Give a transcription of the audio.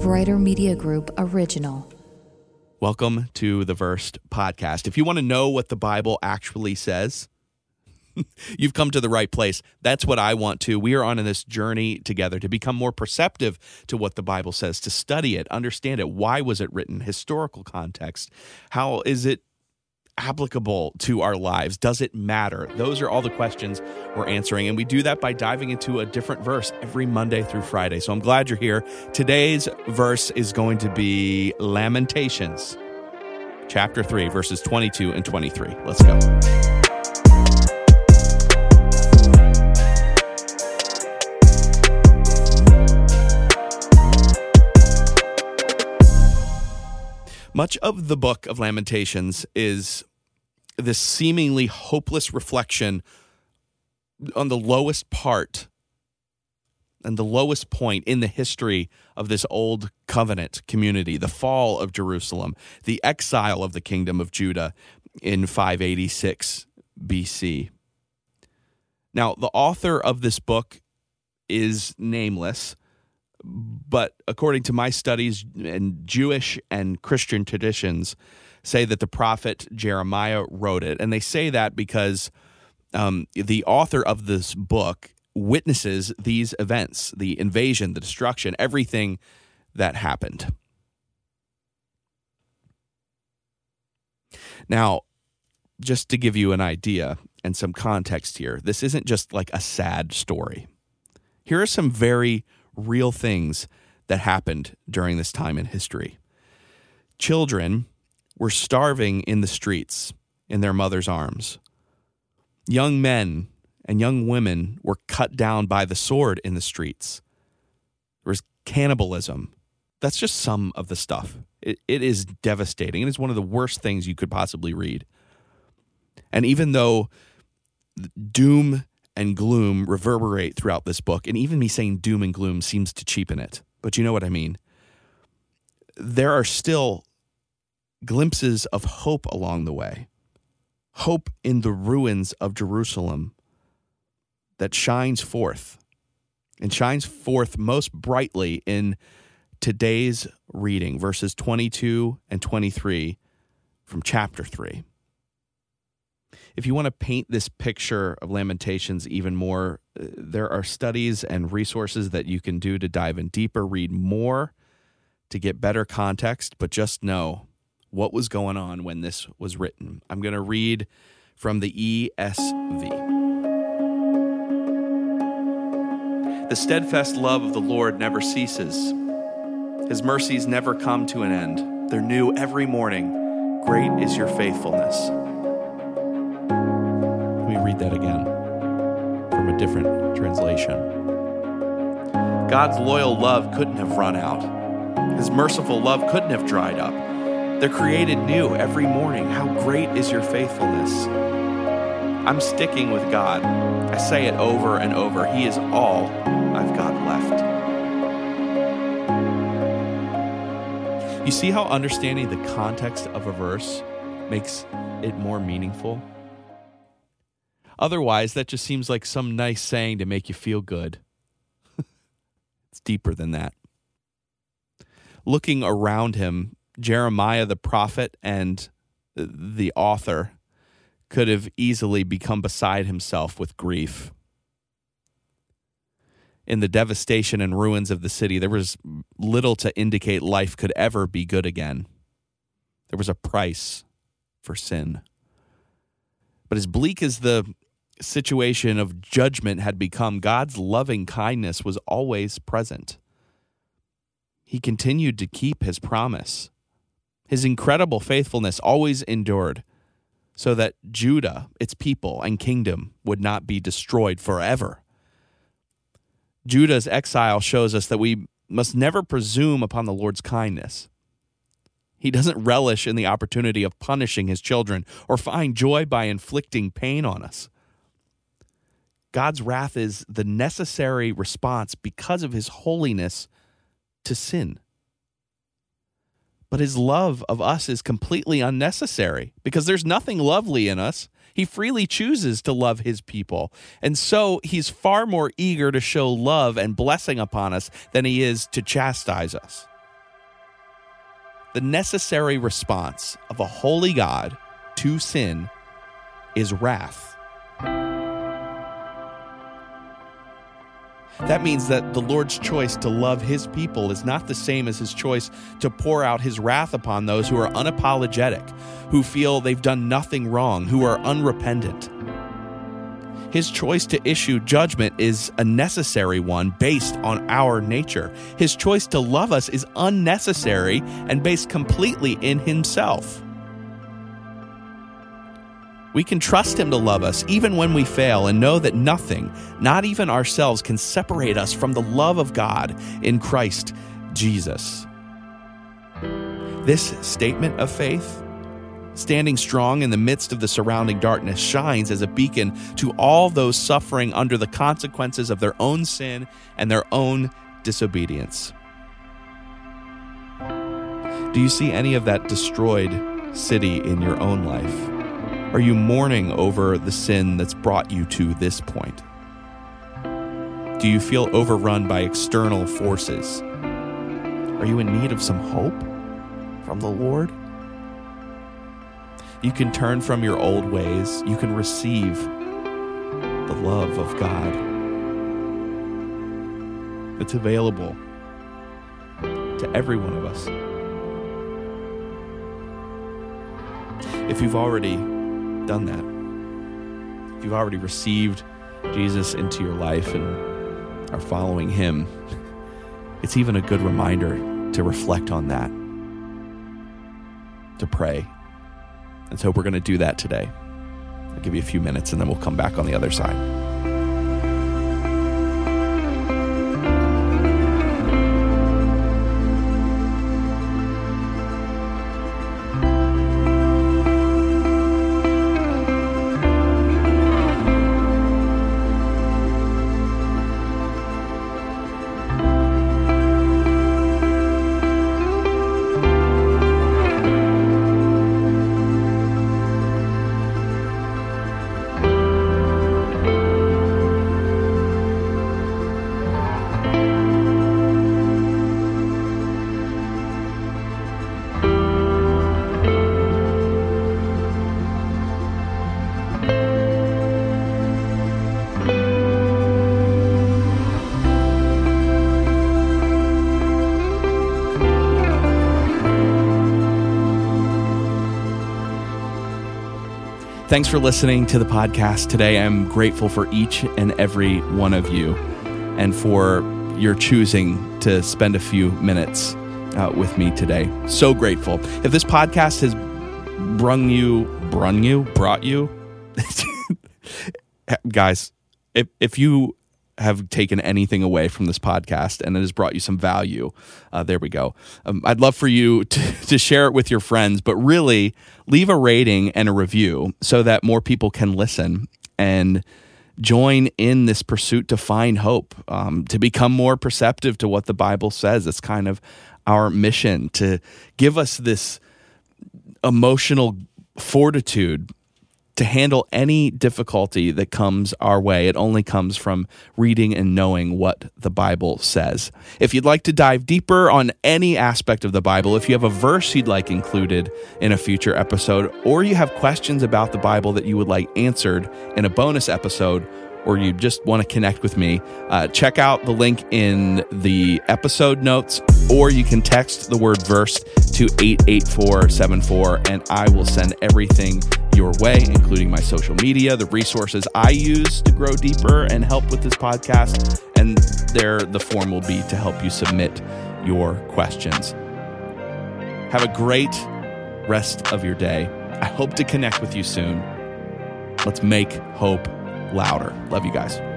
Brighter Media Group original. Welcome to the Versed podcast. If you want to know what the Bible actually says, you've come to the right place. That's what I want to. We are on in this journey together to become more perceptive to what the Bible says, to study it, understand it. Why was it written? Historical context. How is it applicable to our lives? Does it matter? Those are all the questions we're answering. And we do that by diving into a different verse every Monday through Friday. So I'm glad you're here. Today's verse is going to be Lamentations, chapter 3, verses 22 and 23. Let's go. Much of the book of Lamentations is this seemingly hopeless reflection on the lowest part and the lowest point in the history of this old covenant community, the fall of Jerusalem, the exile of the kingdom of Judah in 586 BC. Now, the author of this book is nameless, but according to my studies and Jewish and Christian traditions, say that the prophet Jeremiah wrote it. And they say that because um, the author of this book witnesses these events the invasion, the destruction, everything that happened. Now, just to give you an idea and some context here, this isn't just like a sad story. Here are some very real things that happened during this time in history. Children were starving in the streets in their mother's arms. Young men and young women were cut down by the sword in the streets. There was cannibalism. That's just some of the stuff. It, it is devastating. It is one of the worst things you could possibly read. And even though doom and gloom reverberate throughout this book, and even me saying doom and gloom seems to cheapen it, but you know what I mean. There are still glimpses of hope along the way, hope in the ruins of Jerusalem that shines forth and shines forth most brightly in today's reading, verses 22 and 23 from chapter 3. If you want to paint this picture of Lamentations even more, uh, there are studies and resources that you can do to dive in deeper, read more to get better context, but just know what was going on when this was written. I'm going to read from the ESV. The steadfast love of the Lord never ceases. His mercies never come to an end. They're new every morning. Great is your faithfulness. Different translation. God's loyal love couldn't have run out. His merciful love couldn't have dried up. They're created new every morning. How great is your faithfulness? I'm sticking with God. I say it over and over. He is all I've got left. You see how understanding the context of a verse makes it more meaningful? Otherwise, that just seems like some nice saying to make you feel good. it's deeper than that. Looking around him, Jeremiah the prophet and the author could have easily become beside himself with grief. In the devastation and ruins of the city, there was little to indicate life could ever be good again. There was a price for sin. But as bleak as the situation of judgment had become, God's loving kindness was always present. He continued to keep his promise. His incredible faithfulness always endured so that Judah, its people and kingdom, would not be destroyed forever. Judah's exile shows us that we must never presume upon the Lord's kindness. He doesn't relish in the opportunity of punishing his children or find joy by inflicting pain on us. God's wrath is the necessary response because of his holiness to sin but his love of us is completely unnecessary because there's nothing lovely in us. He freely chooses to love his people. And so he's far more eager to show love and blessing upon us than he is to chastise us. The necessary response of a holy God to sin is wrath. That means that the Lord's choice to love his people is not the same as his choice to pour out his wrath upon those who are unapologetic, who feel they've done nothing wrong, who are unrepentant. His choice to issue judgment is a necessary one based on our nature. His choice to love us is unnecessary and based completely in himself. We can trust Him to love us even when we fail and know that nothing, not even ourselves, can separate us from the love of God in Christ Jesus. This statement of faith, standing strong in the midst of the surrounding darkness, shines as a beacon to all those suffering under the consequences of their own sin and their own disobedience. Do you see any of that destroyed city in your own life? Are you mourning over the sin that's brought you to this point? Do you feel overrun by external forces? Are you in need of some hope from the Lord? You can turn from your old ways. You can receive the love of God. It's available to every one of us. If you've already done that, if you've already received Jesus into your life and are following Him, it's even a good reminder to reflect on that, to pray. And so we're going to do that today. I'll give you a few minutes and then we'll come back on the other side. Thanks for listening to the podcast today. I'm grateful for each and every one of you and for your choosing to spend a few minutes uh, with me today. So grateful. If this podcast has brung you, brung you, brought you, guys, if, if you have taken anything away from this podcast and it has brought you some value, uh, there we go. Um, I'd love for you to, to share it with your friends, but really leave a rating and a review so that more people can listen and join in this pursuit to find hope, um, to become more perceptive to what the Bible says. It's kind of our mission to give us this emotional fortitude to handle any difficulty that comes our way. It only comes from reading and knowing what the Bible says. If you'd like to dive deeper on any aspect of the Bible, if you have a verse you'd like included in a future episode, or you have questions about the Bible that you would like answered in a bonus episode, or you just want to connect with me, uh, check out the link in the episode notes, or you can text the word verse to 88474, and I will send everything your way, including my social media, the resources I use to grow deeper and help with this podcast. And there, the form will be to help you submit your questions. Have a great rest of your day. I hope to connect with you soon. Let's make hope louder. Love you guys.